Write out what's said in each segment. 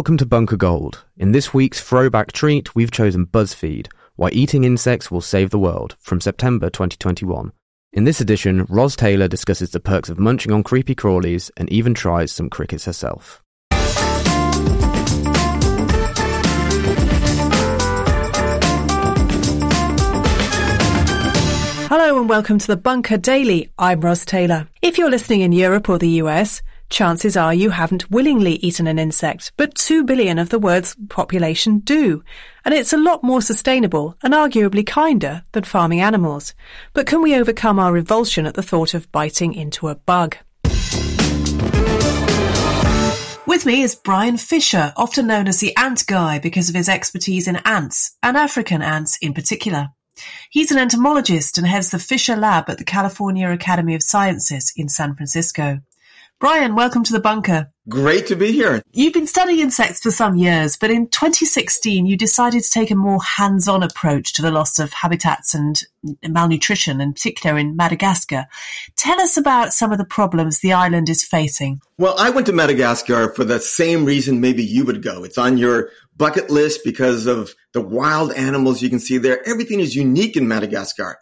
Welcome to Bunker Gold. In this week's throwback treat, we've chosen BuzzFeed Why Eating Insects Will Save the World from September 2021. In this edition, Ros Taylor discusses the perks of munching on creepy crawlies and even tries some crickets herself. Hello and welcome to the Bunker Daily. I'm Ros Taylor. If you're listening in Europe or the US, chances are you haven't willingly eaten an insect, but 2 billion of the world's population do. And it's a lot more sustainable and arguably kinder than farming animals. But can we overcome our revulsion at the thought of biting into a bug? With me is Brian Fisher, often known as the Ant Guy because of his expertise in ants, and African ants in particular. He's an entomologist and heads the Fisher Lab at the California Academy of Sciences in San Francisco. Brian, welcome to the bunker. Great to be here. You've been studying insects for some years, but in 2016 you decided to take a more hands-on approach to the loss of habitats and malnutrition, in particular in Madagascar. Tell us about some of the problems the island is facing. Well, I went to Madagascar for the same reason maybe you would go. It's on your bucket list because of the wild animals you can see there. Everything is unique in Madagascar,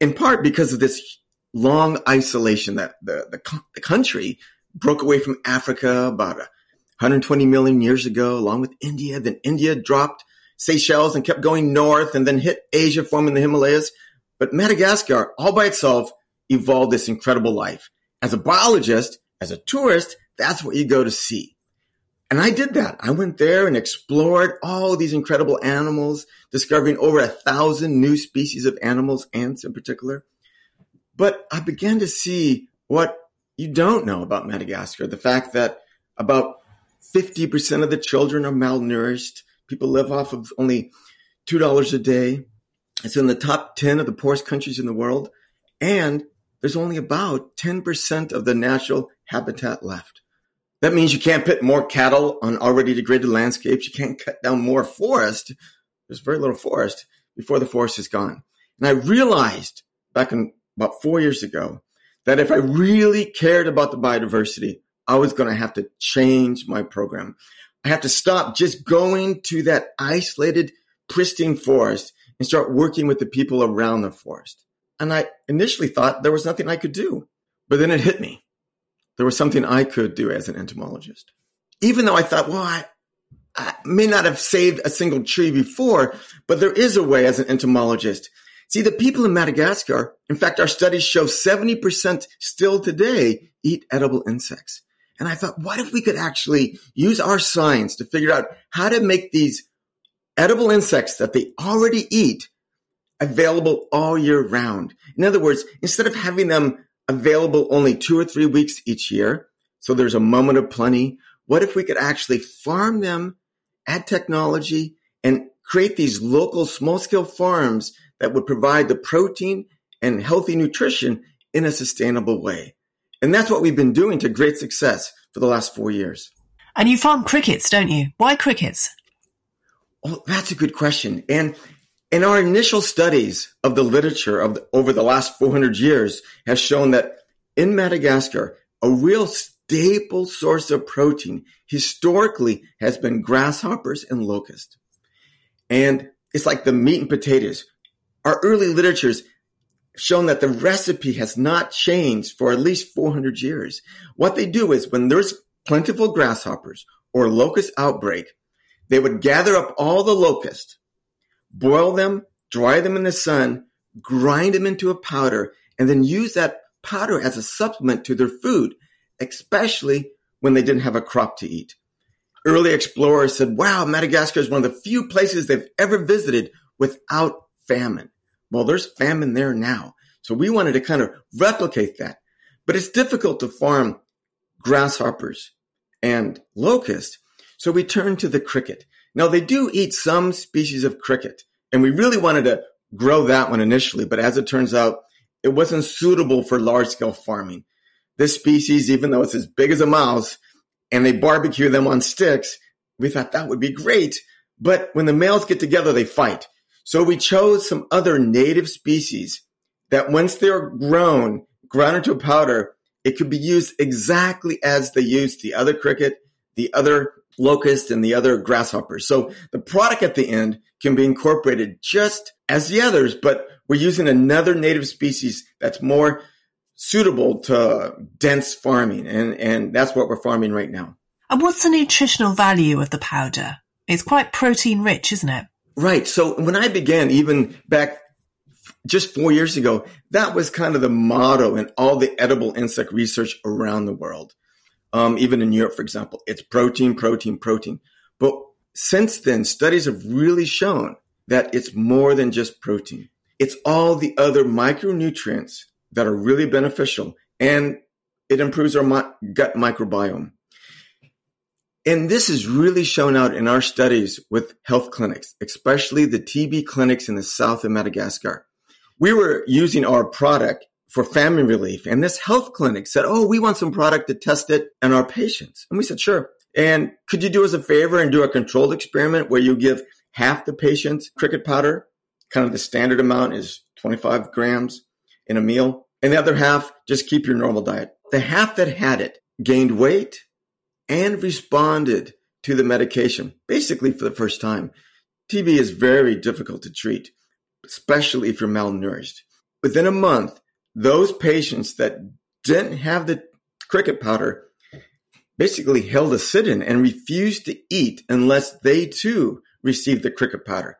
in part because of this long isolation that the, the, the country broke away from Africa about 120 million years ago, along with India. Then India dropped Seychelles and kept going north and then hit Asia, forming the Himalayas. But Madagascar, all by itself, evolved this incredible life. As a biologist, as a tourist, that's what you go to see. And I did that. I went there and explored all these incredible animals, discovering over a thousand new species of animals, ants in particular. But I began to see what you don't know about Madagascar the fact that about 50% of the children are malnourished. People live off of only $2 a day. It's in the top 10 of the poorest countries in the world. And there's only about 10% of the natural habitat left. That means you can't put more cattle on already degraded landscapes. You can't cut down more forest. There's very little forest before the forest is gone. And I realized back in about four years ago that if I really cared about the biodiversity, I was going to have to change my program. I have to stop just going to that isolated, pristine forest and start working with the people around the forest. And I initially thought there was nothing I could do, but then it hit me. There was something I could do as an entomologist. Even though I thought, well, I, I may not have saved a single tree before, but there is a way as an entomologist See, the people in Madagascar, in fact, our studies show 70% still today eat edible insects. And I thought, what if we could actually use our science to figure out how to make these edible insects that they already eat available all year round? In other words, instead of having them available only two or three weeks each year, so there's a moment of plenty, what if we could actually farm them, add technology, and create these local small scale farms that would provide the protein and healthy nutrition in a sustainable way. And that's what we've been doing to great success for the last four years. And you farm crickets, don't you? Why crickets? Oh, that's a good question. And in our initial studies of the literature of the, over the last 400 years has shown that in Madagascar, a real staple source of protein historically has been grasshoppers and locusts. And it's like the meat and potatoes our early literatures shown that the recipe has not changed for at least 400 years. What they do is when there's plentiful grasshoppers or locust outbreak, they would gather up all the locusts, boil them, dry them in the sun, grind them into a powder, and then use that powder as a supplement to their food, especially when they didn't have a crop to eat. Early explorers said, wow, Madagascar is one of the few places they've ever visited without famine. Well, there's famine there now. So we wanted to kind of replicate that. But it's difficult to farm grasshoppers and locusts. So we turned to the cricket. Now they do eat some species of cricket and we really wanted to grow that one initially. But as it turns out, it wasn't suitable for large scale farming. This species, even though it's as big as a mouse and they barbecue them on sticks, we thought that would be great. But when the males get together, they fight. So we chose some other native species that once they're grown, ground into a powder, it could be used exactly as they used the other cricket, the other locust, and the other grasshopper. So the product at the end can be incorporated just as the others, but we're using another native species that's more suitable to dense farming. And, and that's what we're farming right now. And what's the nutritional value of the powder? It's quite protein rich, isn't it? Right. So when I began, even back just four years ago, that was kind of the motto in all the edible insect research around the world. Um, even in Europe, for example, it's protein, protein, protein. But since then, studies have really shown that it's more than just protein. It's all the other micronutrients that are really beneficial and it improves our gut microbiome. And this is really shown out in our studies with health clinics, especially the TB clinics in the south of Madagascar. We were using our product for famine relief and this health clinic said, Oh, we want some product to test it on our patients. And we said, sure. And could you do us a favor and do a controlled experiment where you give half the patients cricket powder? Kind of the standard amount is 25 grams in a meal. And the other half, just keep your normal diet. The half that had it gained weight and responded to the medication, basically for the first time. TB is very difficult to treat, especially if you're malnourished. Within a month, those patients that didn't have the cricket powder basically held a sit in and refused to eat unless they too received the cricket powder.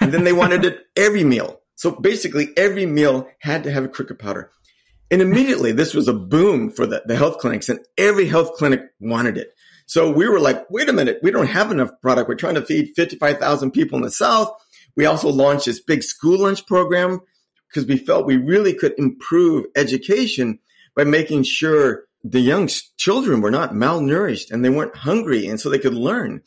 and then they wanted it every meal. So basically, every meal had to have a cricket powder. And immediately, this was a boom for the, the health clinics, and every health clinic wanted it. So we were like, wait a minute, we don't have enough product. We're trying to feed 55,000 people in the South. We also launched this big school lunch program because we felt we really could improve education by making sure the young children were not malnourished and they weren't hungry and so they could learn.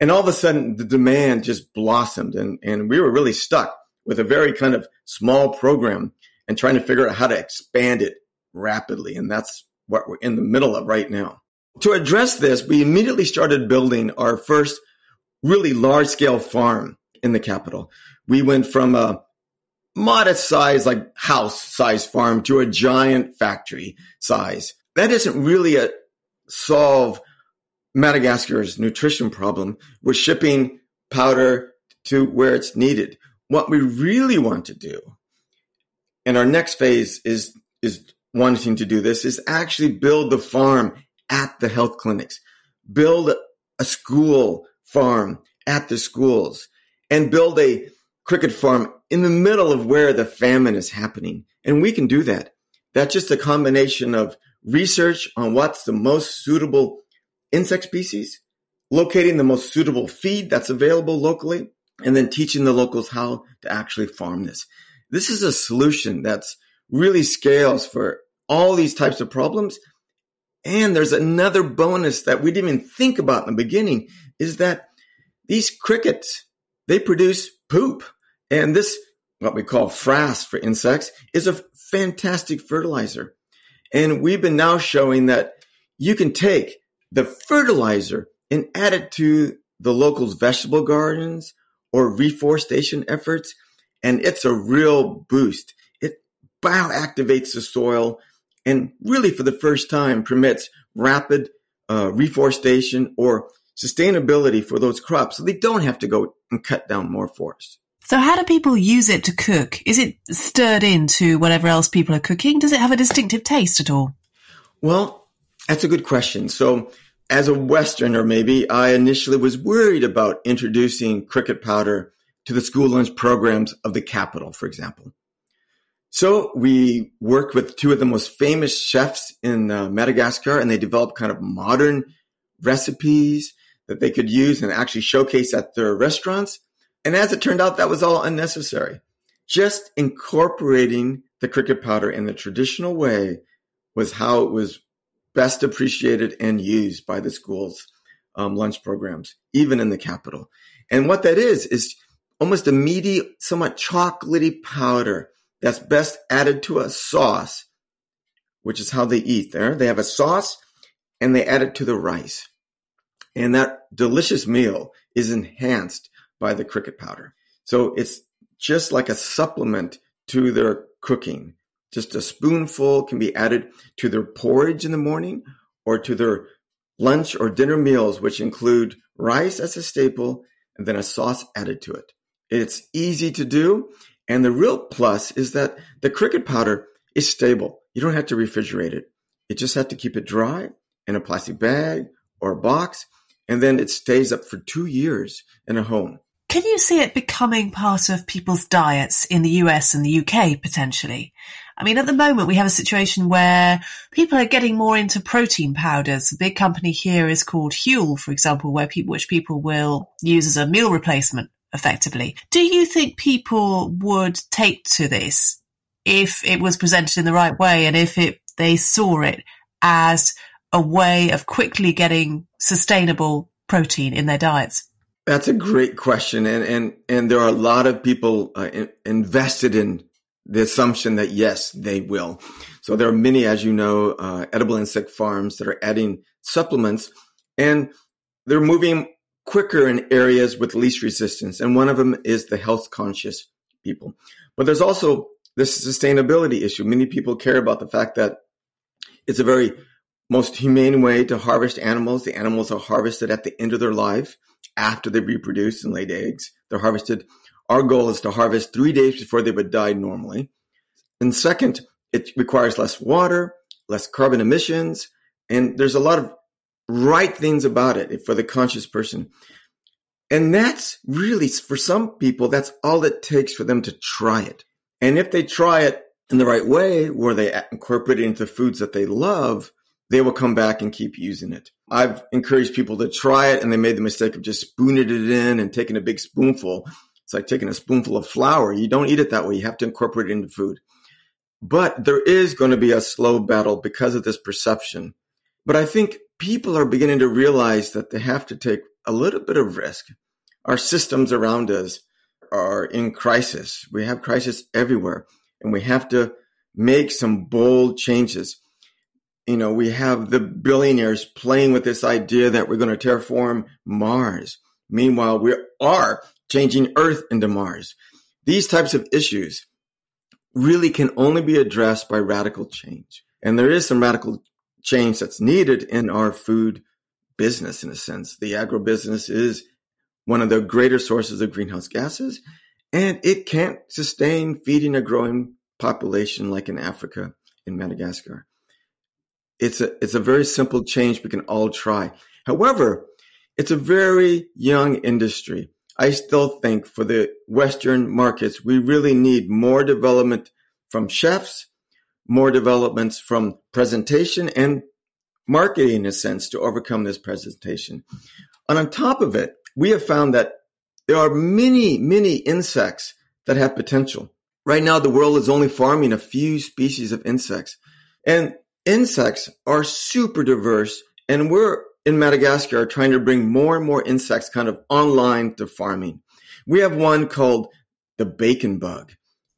And all of a sudden the demand just blossomed and, and we were really stuck with a very kind of small program and trying to figure out how to expand it rapidly. And that's what we're in the middle of right now. To address this, we immediately started building our first really large scale farm in the capital. We went from a modest size, like house size farm to a giant factory size. That doesn't really a, solve Madagascar's nutrition problem. We're shipping powder to where it's needed. What we really want to do, and our next phase is, is wanting to do this, is actually build the farm at the health clinics, build a school farm at the schools, and build a cricket farm in the middle of where the famine is happening. And we can do that. That's just a combination of research on what's the most suitable insect species, locating the most suitable feed that's available locally, and then teaching the locals how to actually farm this. This is a solution that's really scales for all these types of problems. And there's another bonus that we didn't even think about in the beginning is that these crickets, they produce poop. And this, what we call frass for insects, is a fantastic fertilizer. And we've been now showing that you can take the fertilizer and add it to the locals' vegetable gardens or reforestation efforts, and it's a real boost. It bioactivates the soil and really for the first time permits rapid uh, reforestation or sustainability for those crops so they don't have to go and cut down more forest. So how do people use it to cook? Is it stirred into whatever else people are cooking? Does it have a distinctive taste at all? Well, that's a good question. So as a Westerner, maybe I initially was worried about introducing cricket powder to the school lunch programs of the capital, for example. So we worked with two of the most famous chefs in uh, Madagascar and they developed kind of modern recipes that they could use and actually showcase at their restaurants. And as it turned out, that was all unnecessary. Just incorporating the cricket powder in the traditional way was how it was best appreciated and used by the school's um, lunch programs, even in the capital. And what that is, is almost a meaty, somewhat chocolatey powder that's best added to a sauce, which is how they eat there. They have a sauce and they add it to the rice. And that delicious meal is enhanced by the cricket powder. So it's just like a supplement to their cooking. Just a spoonful can be added to their porridge in the morning or to their lunch or dinner meals, which include rice as a staple and then a sauce added to it. It's easy to do. And the real plus is that the cricket powder is stable. You don't have to refrigerate it. You just have to keep it dry in a plastic bag or a box, and then it stays up for two years in a home. Can you see it becoming part of people's diets in the US and the UK potentially? I mean, at the moment we have a situation where people are getting more into protein powders. A big company here is called Huel, for example, where people, which people will use as a meal replacement effectively. Do you think people would take to this if it was presented in the right way and if it, they saw it as a way of quickly getting sustainable protein in their diets? That's a great question, and and and there are a lot of people uh, in, invested in the assumption that yes, they will. So there are many, as you know, uh, edible insect farms that are adding supplements, and they're moving quicker in areas with least resistance. And one of them is the health conscious people. But there's also this sustainability issue. Many people care about the fact that it's a very most humane way to harvest animals. The animals are harvested at the end of their life after they reproduce and laid eggs. They're harvested. Our goal is to harvest three days before they would die normally. And second, it requires less water, less carbon emissions, and there's a lot of right things about it for the conscious person. And that's really, for some people, that's all it takes for them to try it. And if they try it in the right way, where they incorporate it into foods that they love, they will come back and keep using it. I've encouraged people to try it and they made the mistake of just spooning it in and taking a big spoonful. It's like taking a spoonful of flour. You don't eat it that way. You have to incorporate it into food. But there is going to be a slow battle because of this perception. But I think people are beginning to realize that they have to take a little bit of risk. Our systems around us are in crisis. We have crisis everywhere and we have to make some bold changes you know, we have the billionaires playing with this idea that we're going to terraform Mars. Meanwhile, we are changing Earth into Mars. These types of issues really can only be addressed by radical change. And there is some radical change that's needed in our food business, in a sense. The agribusiness is one of the greater sources of greenhouse gases, and it can't sustain feeding a growing population like in Africa, in Madagascar. It's a, it's a very simple change we can all try. However, it's a very young industry. I still think for the Western markets, we really need more development from chefs, more developments from presentation and marketing in a sense to overcome this presentation. And on top of it, we have found that there are many, many insects that have potential. Right now, the world is only farming a few species of insects. And insects are super diverse and we're in Madagascar trying to bring more and more insects kind of online to farming. We have one called the bacon bug.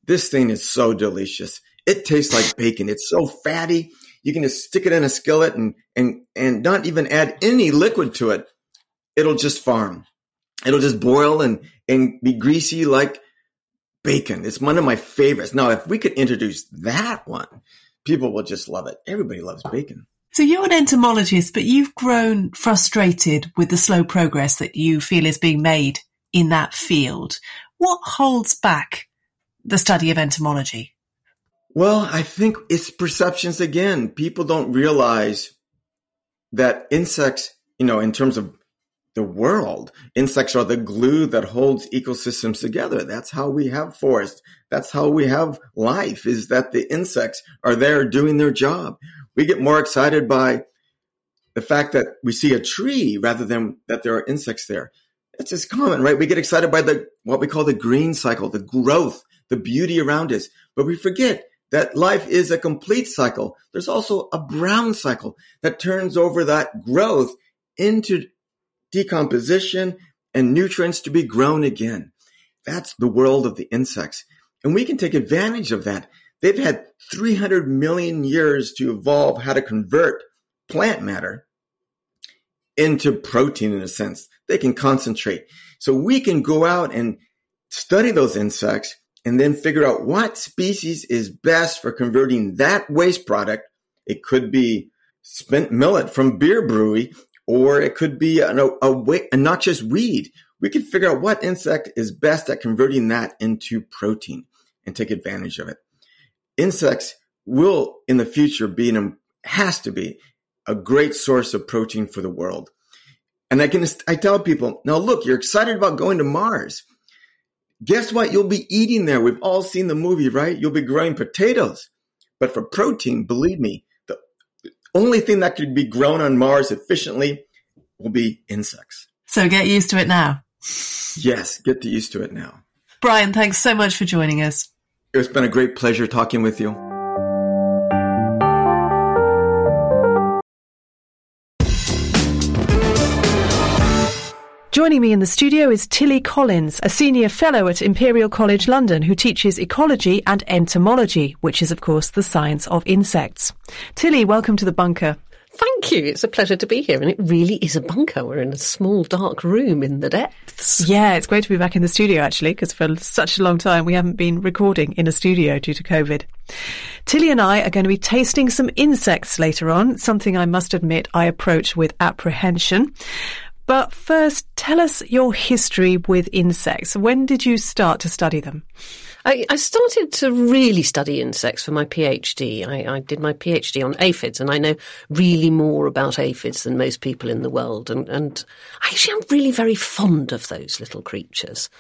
This thing is so delicious. It tastes like bacon. It's so fatty. You can just stick it in a skillet and, and, and not even add any liquid to it. It'll just farm. It'll just boil and, and be greasy like bacon. It's one of my favorites. Now, if we could introduce that one people will just love it. Everybody loves bacon. So you're an entomologist, but you've grown frustrated with the slow progress that you feel is being made in that field. What holds back the study of entomology? Well, I think it's perceptions again. People don't realize that insects, you know, in terms of the world. Insects are the glue that holds ecosystems together. That's how we have forests. That's how we have life is that the insects are there doing their job. We get more excited by the fact that we see a tree rather than that there are insects there. It's just common, right? We get excited by the, what we call the green cycle, the growth, the beauty around us, but we forget that life is a complete cycle. There's also a brown cycle that turns over that growth into decomposition, and nutrients to be grown again. That's the world of the insects. And we can take advantage of that. They've had 300 million years to evolve how to convert plant matter into protein in a sense. They can concentrate. So we can go out and study those insects and then figure out what species is best for converting that waste product. It could be spent millet from beer brewery or it could be a, a, a, a noxious weed. We can figure out what insect is best at converting that into protein and take advantage of it. Insects will in the future be an, has to be a great source of protein for the world. And I can, I tell people, now look, you're excited about going to Mars. Guess what? You'll be eating there. We've all seen the movie, right? You'll be growing potatoes. But for protein, believe me, the only thing that could be grown on Mars efficiently will be insects. So get used to it now. Yes, get used to it now. Brian, thanks so much for joining us. It's been a great pleasure talking with you. Joining me in the studio is Tilly Collins, a senior fellow at Imperial College London who teaches ecology and entomology, which is, of course, the science of insects. Tilly, welcome to the bunker. Thank you. It's a pleasure to be here. And it really is a bunker. We're in a small, dark room in the depths. Yeah, it's great to be back in the studio, actually, because for such a long time we haven't been recording in a studio due to COVID. Tilly and I are going to be tasting some insects later on, something I must admit I approach with apprehension. But first, tell us your history with insects. When did you start to study them? I, I started to really study insects for my PhD. I, I, did my PhD on aphids, and I know really more about aphids than most people in the world. And, and actually, I'm really very fond of those little creatures.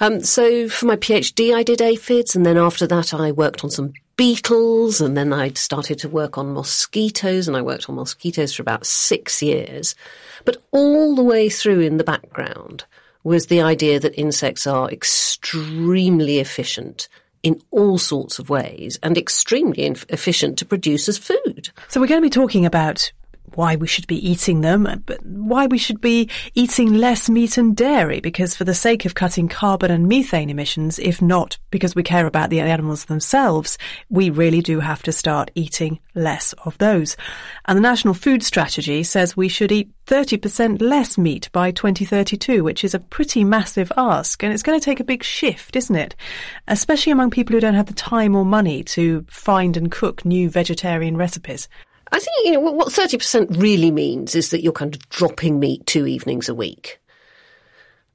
Um, so for my PhD, I did aphids, and then after that, I worked on some beetles, and then I started to work on mosquitoes, and I worked on mosquitoes for about six years. But all the way through in the background was the idea that insects are extremely efficient in all sorts of ways and extremely efficient to produce as food. So we're going to be talking about why we should be eating them, uh, but why we should be eating less meat and dairy, because for the sake of cutting carbon and methane emissions, if not because we care about the animals themselves, we really do have to start eating less of those. And the National Food Strategy says we should eat 30% less meat by 2032, which is a pretty massive ask. And it's going to take a big shift, isn't it? Especially among people who don't have the time or money to find and cook new vegetarian recipes. I think, you know, what 30% really means is that you're kind of dropping meat two evenings a week.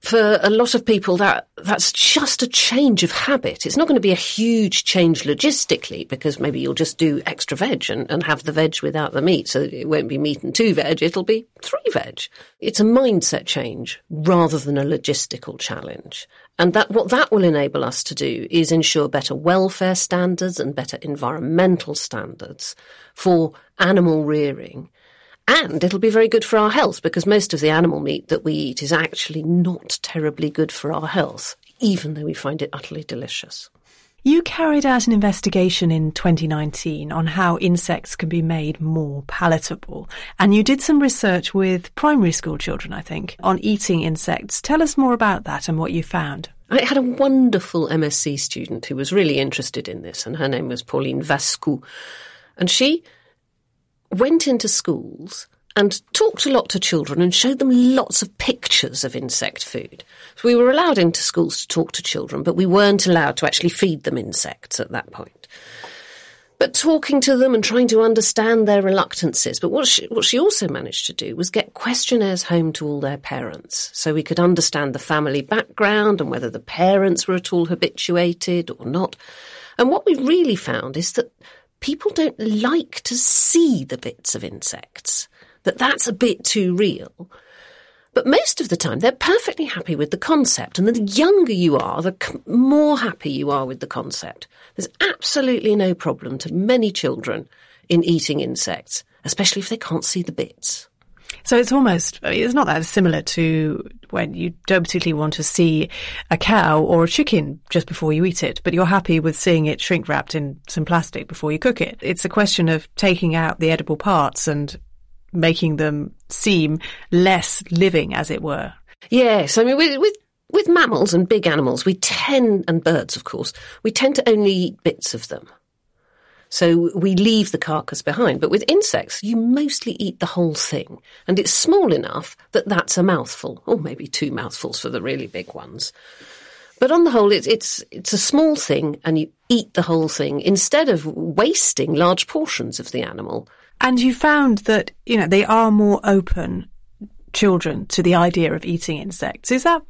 For a lot of people, that, that's just a change of habit. It's not going to be a huge change logistically because maybe you'll just do extra veg and, and have the veg without the meat. So it won't be meat and two veg, it'll be three veg. It's a mindset change rather than a logistical challenge. And that, what that will enable us to do is ensure better welfare standards and better environmental standards for animal rearing. And it'll be very good for our health because most of the animal meat that we eat is actually not terribly good for our health, even though we find it utterly delicious. You carried out an investigation in 2019 on how insects can be made more palatable. And you did some research with primary school children, I think, on eating insects. Tell us more about that and what you found. I had a wonderful MSc student who was really interested in this, and her name was Pauline Vascou. And she went into schools and talked a lot to children and showed them lots of pictures of insect food. So we were allowed into schools to talk to children, but we weren't allowed to actually feed them insects at that point. But talking to them and trying to understand their reluctances. But what she, what she also managed to do was get questionnaires home to all their parents. So we could understand the family background and whether the parents were at all habituated or not. And what we really found is that people don't like to see the bits of insects, that that's a bit too real. But most of the time, they're perfectly happy with the concept. And the younger you are, the more happy you are with the concept. There's absolutely no problem to many children in eating insects, especially if they can't see the bits. So it's almost, it's not that similar to when you don't particularly want to see a cow or a chicken just before you eat it, but you're happy with seeing it shrink wrapped in some plastic before you cook it. It's a question of taking out the edible parts and making them seem less living, as it were. Yes. I mean, with, with with mammals and big animals, we tend, and birds, of course, we tend to only eat bits of them. So we leave the carcass behind. But with insects, you mostly eat the whole thing. And it's small enough that that's a mouthful, or maybe two mouthfuls for the really big ones. But on the whole, it's, it's, it's a small thing and you eat the whole thing instead of wasting large portions of the animal. And you found that, you know, they are more open children to the idea of eating insects. Is that,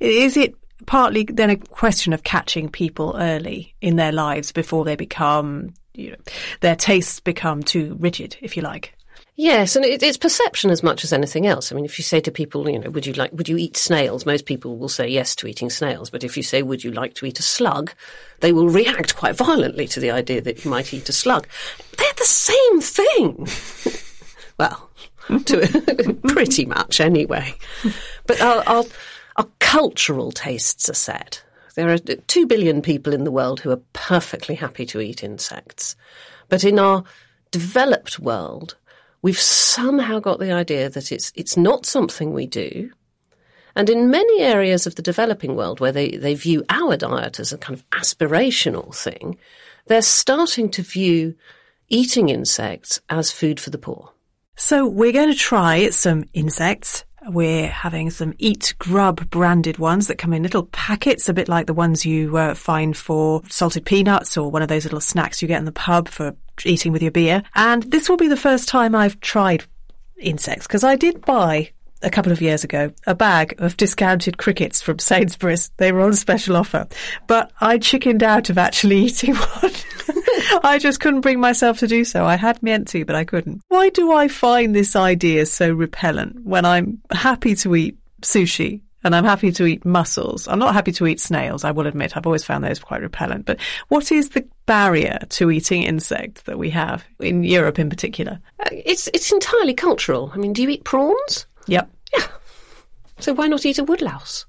is it partly then a question of catching people early in their lives before they become, you know, their tastes become too rigid, if you like? Yes, and it, it's perception as much as anything else. I mean, if you say to people, you know, would you like, would you eat snails? Most people will say yes to eating snails. But if you say, would you like to eat a slug? They will react quite violently to the idea that you might eat a slug. They're the same thing. well, to, pretty much anyway. But our, our, our cultural tastes are set. There are two billion people in the world who are perfectly happy to eat insects. But in our developed world, we've somehow got the idea that it's it's not something we do. And in many areas of the developing world where they, they view our diet as a kind of aspirational thing, they're starting to view eating insects as food for the poor. So we're going to try some insects. We're having some Eat Grub branded ones that come in little packets, a bit like the ones you uh, find for salted peanuts or one of those little snacks you get in the pub for eating with your beer. And this will be the first time I've tried insects because I did buy a couple of years ago a bag of discounted crickets from Sainsbury's. They were on special offer, but I chickened out of actually eating one. I just couldn't bring myself to do so. I had meant to, but I couldn't. Why do I find this idea so repellent when I'm happy to eat sushi and I'm happy to eat mussels. I'm not happy to eat snails, I will admit. I've always found those quite repellent. But what is the barrier to eating insects that we have in Europe in particular? Uh, it's it's entirely cultural. I mean, do you eat prawns? Yep. So why not eat a woodlouse?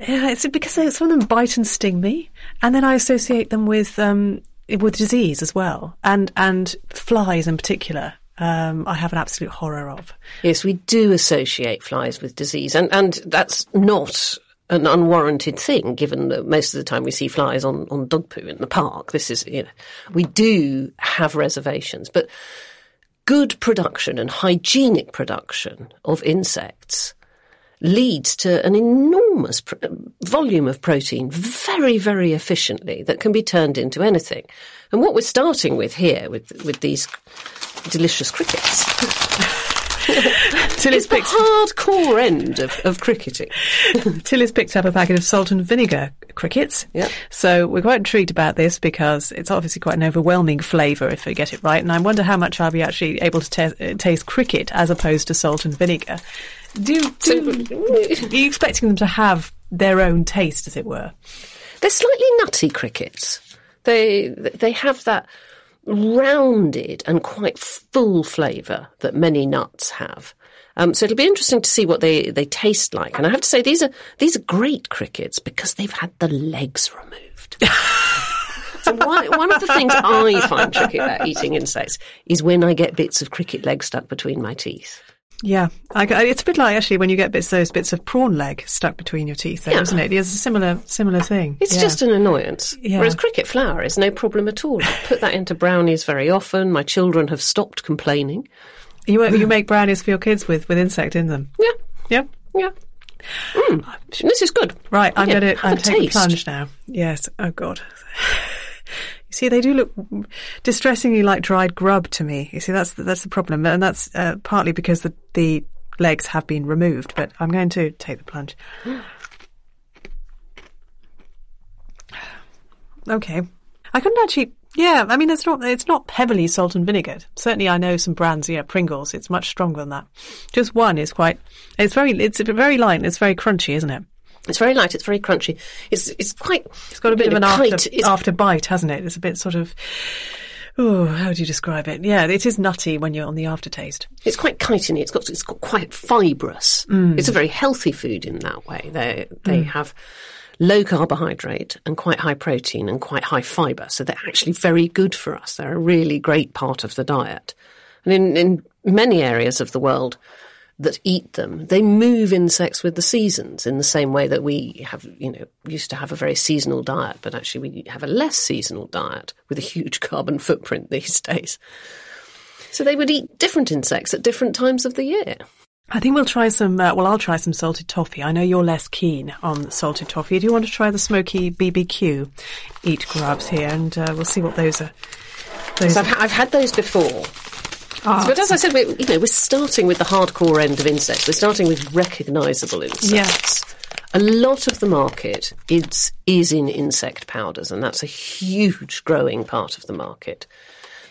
Yeah, it's because some of them bite and sting me, and then I associate them with um, with disease as well, and and flies in particular um, I have an absolute horror of. Yes, we do associate flies with disease, and, and that's not an unwarranted thing, given that most of the time we see flies on, on dog poo in the park. This is, you know, we do have reservations, but good production and hygienic production of insects leads to an enormous pr- volume of protein very, very efficiently that can be turned into anything. And what we're starting with here, with with these delicious crickets. Tilly's picked the hardcore end of, of cricketing. Tilly's picked up a packet of salt and vinegar crickets. Yep. So we're quite intrigued about this because it's obviously quite an overwhelming flavour if we get it right. And I wonder how much I'll be actually able to t- taste cricket as opposed to salt and vinegar. Do, do so, are you expecting them to have their own taste, as it were? They're slightly nutty crickets. They they have that rounded and quite full flavour that many nuts have. Um, so it'll be interesting to see what they, they taste like. And I have to say, these are these are great crickets because they've had the legs removed. so why, one of the things I find tricky about eating insects is when I get bits of cricket leg stuck between my teeth. Yeah, I, it's a bit like actually when you get bits those bits of prawn leg stuck between your teeth, there, not it? It's a similar similar thing. It's yeah. just an annoyance. Yeah. Whereas cricket flour is no problem at all. I put that into brownies very often. My children have stopped complaining. You you make brownies for your kids with with insect in them. Yeah, yeah, yeah. Mm, this is good. Right, I'm yeah, going to I'm taking a plunge now. Yes. Oh God. See, they do look distressingly like dried grub to me. You see, that's the, that's the problem, and that's uh, partly because the the legs have been removed. But I'm going to take the plunge. okay, I couldn't actually. Yeah, I mean, it's not it's not heavily salt and vinegared. Certainly, I know some brands. Yeah, Pringles. It's much stronger than that. Just one is quite. It's very. It's very light. It's very crunchy, isn't it? It's very light. It's very crunchy. It's it's quite. It's got a bit of an after, after bite, hasn't it? It's a bit sort of. Oh, how do you describe it? Yeah, it is nutty when you're on the aftertaste. It's quite chitiny. It's got it's got quite fibrous. Mm. It's a very healthy food in that way. They they mm. have low carbohydrate and quite high protein and quite high fibre. So they're actually very good for us. They're a really great part of the diet. And in, in many areas of the world, that eat them. They move insects with the seasons in the same way that we have, you know, used to have a very seasonal diet, but actually we have a less seasonal diet with a huge carbon footprint these days. So they would eat different insects at different times of the year. I think we'll try some. Uh, well, I'll try some salted toffee. I know you're less keen on salted toffee. Do you want to try the smoky BBQ eat grubs here, and uh, we'll see what those are. Those I've, I've, had those before, Ah. But as I said, we're, you know, we're starting with the hardcore end of insects. We're starting with recognisable insects. Yes. A lot of the market is is in insect powders, and that's a huge growing part of the market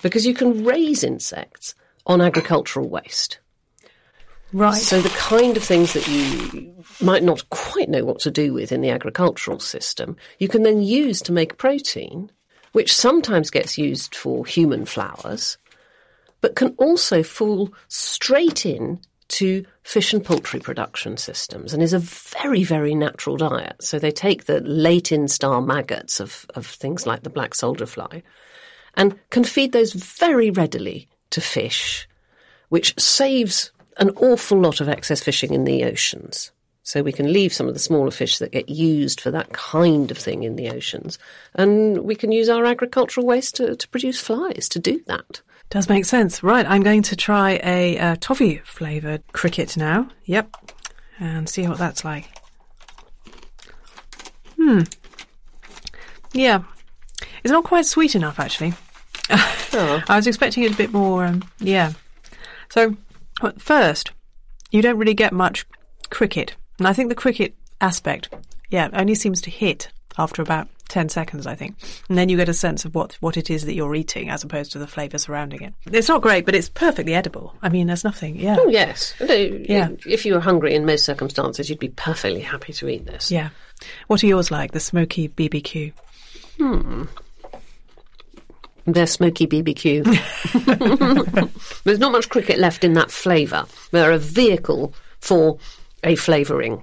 because you can raise insects on agricultural waste. Right. So the kind of things that you might not quite know what to do with in the agricultural system, you can then use to make protein, which sometimes gets used for human flours, but can also fall straight in to fish and poultry production systems and is a very, very natural diet. So they take the late instar maggots of, of things like the black soldier fly and can feed those very readily to fish, which saves an awful lot of excess fishing in the oceans. So we can leave some of the smaller fish that get used for that kind of thing in the oceans. And we can use our agricultural waste to, to produce flies to do that. Does make sense. Right, I'm going to try a uh, toffee flavoured cricket now. Yep. And see what that's like. Hmm. Yeah. It's not quite sweet enough, actually. Oh. I was expecting it a bit more, um, yeah. So, first, you don't really get much cricket. And I think the cricket aspect, yeah, only seems to hit after about 10 seconds, I think. And then you get a sense of what, what it is that you're eating as opposed to the flavour surrounding it. It's not great, but it's perfectly edible. I mean, there's nothing, yeah. Oh, yes. Uh, yeah. If you were hungry in most circumstances, you'd be perfectly happy to eat this. Yeah. What are yours like, the smoky BBQ? Hmm. They're smoky BBQ. There's not much cricket left in that flavour. They're a vehicle for a flavouring.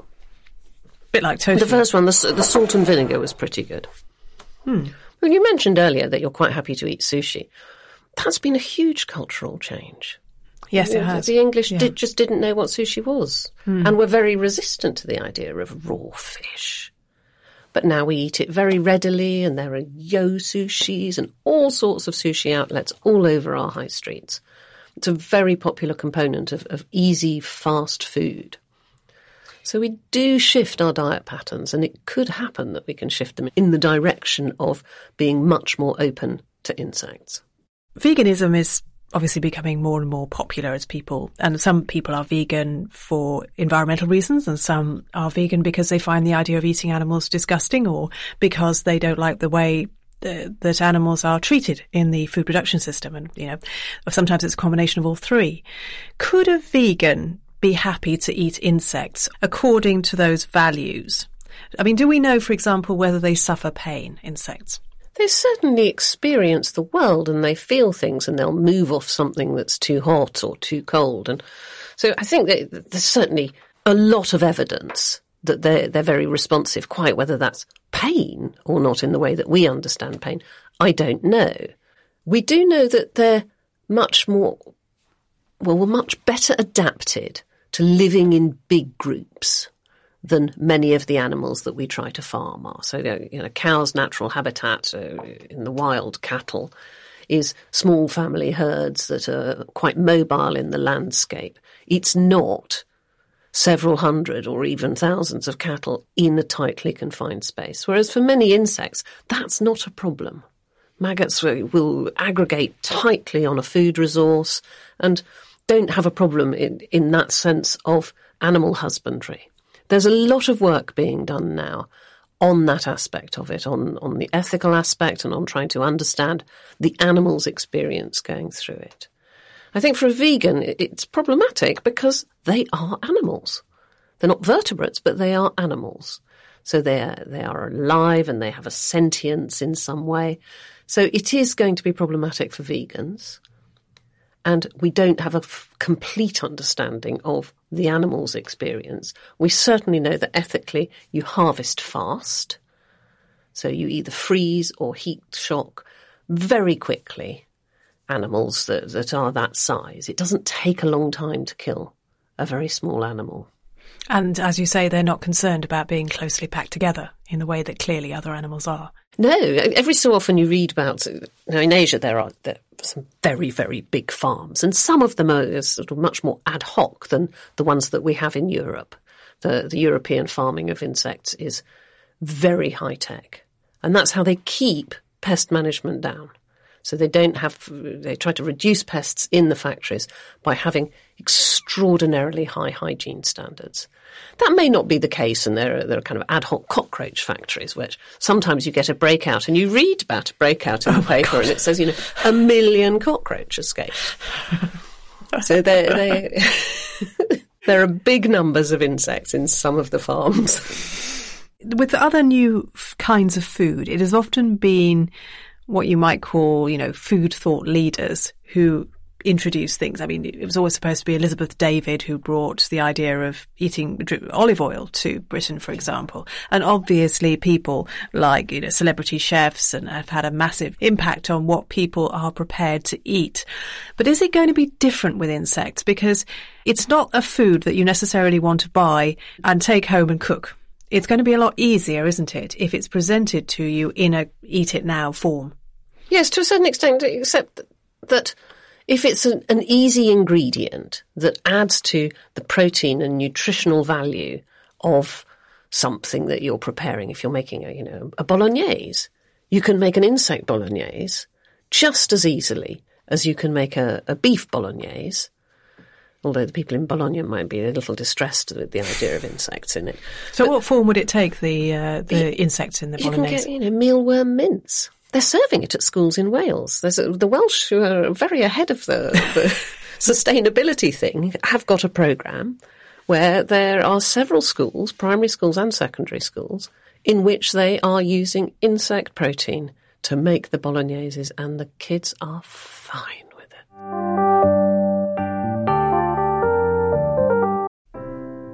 bit like tofu. The first one, the, the salt and vinegar, was pretty good. Hmm. Well, you mentioned earlier that you're quite happy to eat sushi. That's been a huge cultural change. yes, it has. The English Yeah. did, just didn't know what sushi was hmm. and were very resistant to the idea of raw fish. But now we eat it very readily, and there are yo sushis and all sorts of sushi outlets all over our high streets. It's a very popular component of, of easy, fast food. So we do shift our diet patterns, and it could happen that we can shift them in the direction of being much more open to insects. veganism is obviously becoming more and more popular as people, and some people are vegan for environmental reasons, and some are vegan because they find the idea of eating animals disgusting, or because they don't like the way that animals are treated in the food production system. And you know, sometimes it's a combination of all three. Could a vegan be happy to eat insects according to those values? I mean, do we know, for example, whether they suffer pain, insects? They certainly experience the world and they feel things and they'll move off something that's too hot or too cold. And so I think there's certainly a lot of evidence that they're, they're very responsive, quite whether that's pain or not in the way that we understand pain. I don't know. We do know that they're much more, well, we're much better adapted to living in big groups than many of the animals that we try to farm are. So, you know, cows' natural habitat uh, in the wild cattle is small family herds that are quite mobile in the landscape. It's not several hundred or even thousands of cattle in a tightly confined space. Whereas for many insects, that's not a problem. Maggots will- will aggregate tightly on a food resource and don't have a problem in, in that sense of animal husbandry. There's a lot of work being done now on that aspect of it, on, on the ethical aspect and on trying to understand the animal's experience going through it. I think for a vegan, it's problematic because they are animals. They're not vertebrates, but they are animals. So they are, they are alive and they have a sentience in some way. So it is going to be problematic for vegans. And we don't have a f- complete understanding of the animal's experience. We certainly know that ethically you harvest fast. So you either freeze or heat shock very quickly animals that, that are that size. It doesn't take a long time to kill a very small animal. And as you say, they're not concerned about being closely packed together in the way that clearly other animals are. No, every so often you read about. Uh, now in Asia there are there are some very very big farms, and some of them are sort of much more ad hoc than the ones that we have in Europe. The the European farming of insects is very high tech, and that's how they keep pest management down. So they don't have, they try to reduce pests in the factories by having extraordinarily high hygiene standards. That may not be the case, and there are, there are kind of ad hoc cockroach factories, which sometimes you get a breakout and you read about a breakout in oh the oh paper and it says, you know, a million cockroach escaped. so they they there are big numbers of insects in some of the farms. With other new f- kinds of food, it has often been what you might call, you know, food thought leaders who introduce things. I mean, it was always supposed to be Elizabeth David who brought the idea of eating olive oil to Britain, for example. And obviously people like, you know, celebrity chefs and have had a massive impact on what people are prepared to eat. But is it going to be different with insects? Because it's not a food that you necessarily want to buy and take home and cook. It's going to be a lot easier, isn't it, if it's presented to you in a eat it now form? Yes, to a certain extent, except that if it's an, an easy ingredient that adds to the protein and nutritional value of something that you're preparing, if you're making a, you know, a bolognese, you can make an insect bolognese just as easily as you can make a, a beef bolognese although the people in Bologna might be a little distressed with the idea of insects in it. So, but what form would it take the uh, the it, insects in the bolognese? You can get, you know, mealworm mince. They're serving it at schools in Wales. There's a, the Welsh, who are very ahead of the, the sustainability thing, have got a programme where there are several schools, primary schools and secondary schools, in which they are using insect protein to make the bologneses, and the kids are fine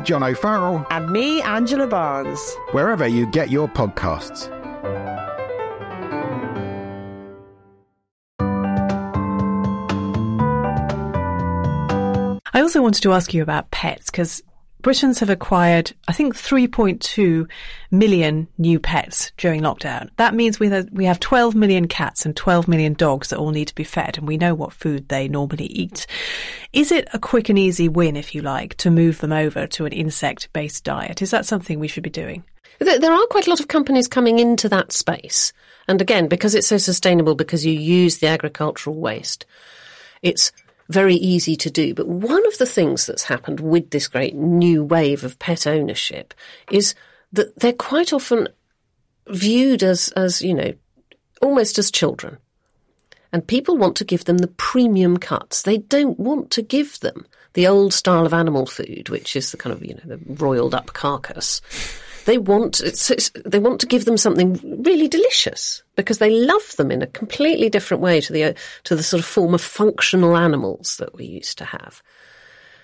John O'Farrell. And me, Angela Barnes. Wherever you get your podcasts. I also wanted to ask you about pets because Britons have acquired, I think, 3.2 million new pets during lockdown. That means we have, we have 12 million cats and 12 million dogs that all need to be fed, and we know what food they normally eat. Is it a quick and easy win, if you like, to move them over to an insect based diet? Is that something we should be doing? There are quite a lot of companies coming into that space. And again, because it's so sustainable, because you use the agricultural waste, it's very easy to do. But one of the things that's happened with this great new wave of pet ownership is that they're quite often viewed as, as, you know, almost as children. And people want to give them the premium cuts. They don't want to give them the old style of animal food, which is the kind of, you know, the roiled up carcass. They want it's, it's, they want to give them something really delicious because they love them in a completely different way to the uh, to the sort of form of functional animals that we used to have.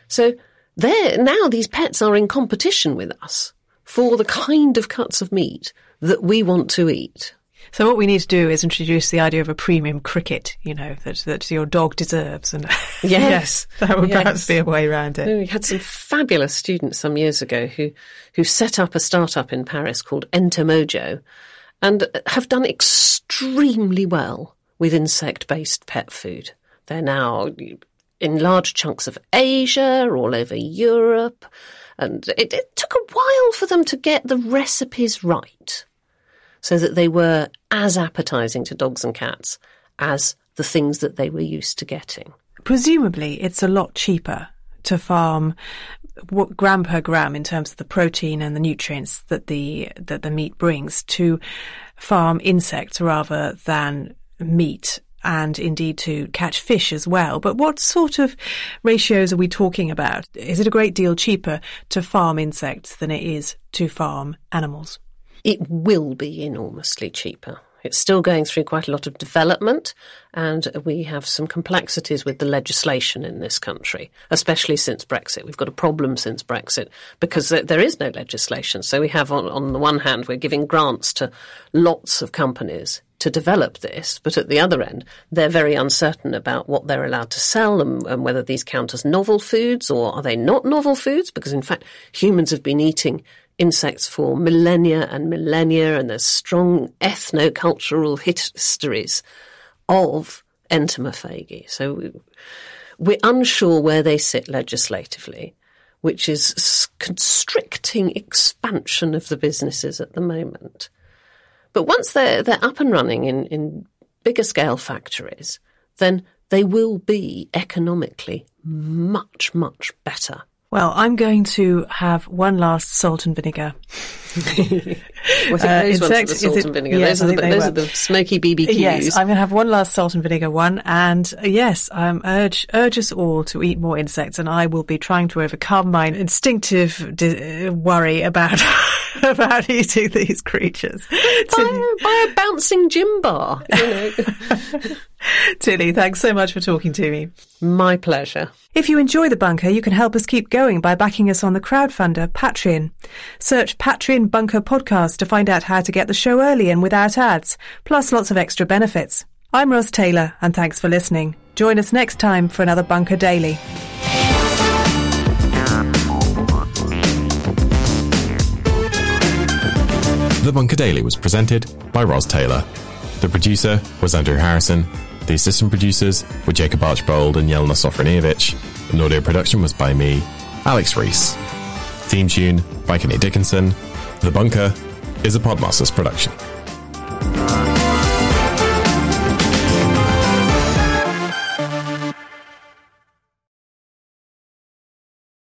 So there now these pets are in competition with us for the kind of cuts of meat that we want to eat. So what we need to do is introduce the idea of a premium cricket, you know, that that your dog deserves, and yes, yes that would yes. perhaps be a way around it. We had some fabulous students some years ago who who set up a startup in Paris called Entomojo, and have done extremely well with insect-based pet food. They're now in large chunks of Asia, all over Europe, and it, it took a while for them to get the recipes right so that they were as appetizing to dogs and cats as the things that they were used to getting. Presumably, it's a lot cheaper to farm gram per gram in terms of the protein and the nutrients that the that the meat brings to farm insects rather than meat and indeed to catch fish as well. But what sort of ratios are we talking about? Is it a great deal cheaper to farm insects than it is to farm animals? It will be enormously cheaper. It's still going through quite a lot of development, and we have some complexities with the legislation in this country, especially since Brexit. We've got a problem since Brexit because there is no legislation. So we have, on, on the one hand, we're giving grants to lots of companies to develop this, but at the other end, they're very uncertain about what they're allowed to sell and, and, whether these count as novel foods or are they not novel foods? Because in fact, humans have been eating insects for millennia and millennia, and there's strong ethno-cultural histories of entomophagy. So we're unsure where they sit legislatively, which is constricting expansion of the businesses at the moment. But once they're they're up and running in, in bigger scale factories, then they will be economically much, much better. Well, I'm going to have one last salt and vinegar. well, uh, those ones are the salt and vinegar. Yes, those, are the, those are the, smoky BBQs. Yes, I'm going to have one last salt and vinegar one. And uh, yes, um, urge urge us all to eat more insects. And I will be trying to overcome my instinctive di- uh, worry about about eating these creatures. Buy, buy a bouncing gym bar. You know. Tilly, thanks so much for talking to me. My pleasure. If you enjoy The Bunker, you can help us keep going by backing us on the crowdfunder Patreon. Search Patreon Bunker Podcast to find out how to get the show early and without ads, plus lots of extra benefits. I'm Ros Taylor, and thanks for listening. Join us next time for another Bunker Daily. The Bunker Daily was presented by Ros Taylor. The producer was Andrew Harrison. The assistant producers were Jacob Archbold and Jelena Sofronijevic, and audio production was by me, Alex Rees. Theme tune by Kenny Dickinson. The Bunker is a Podmasters production.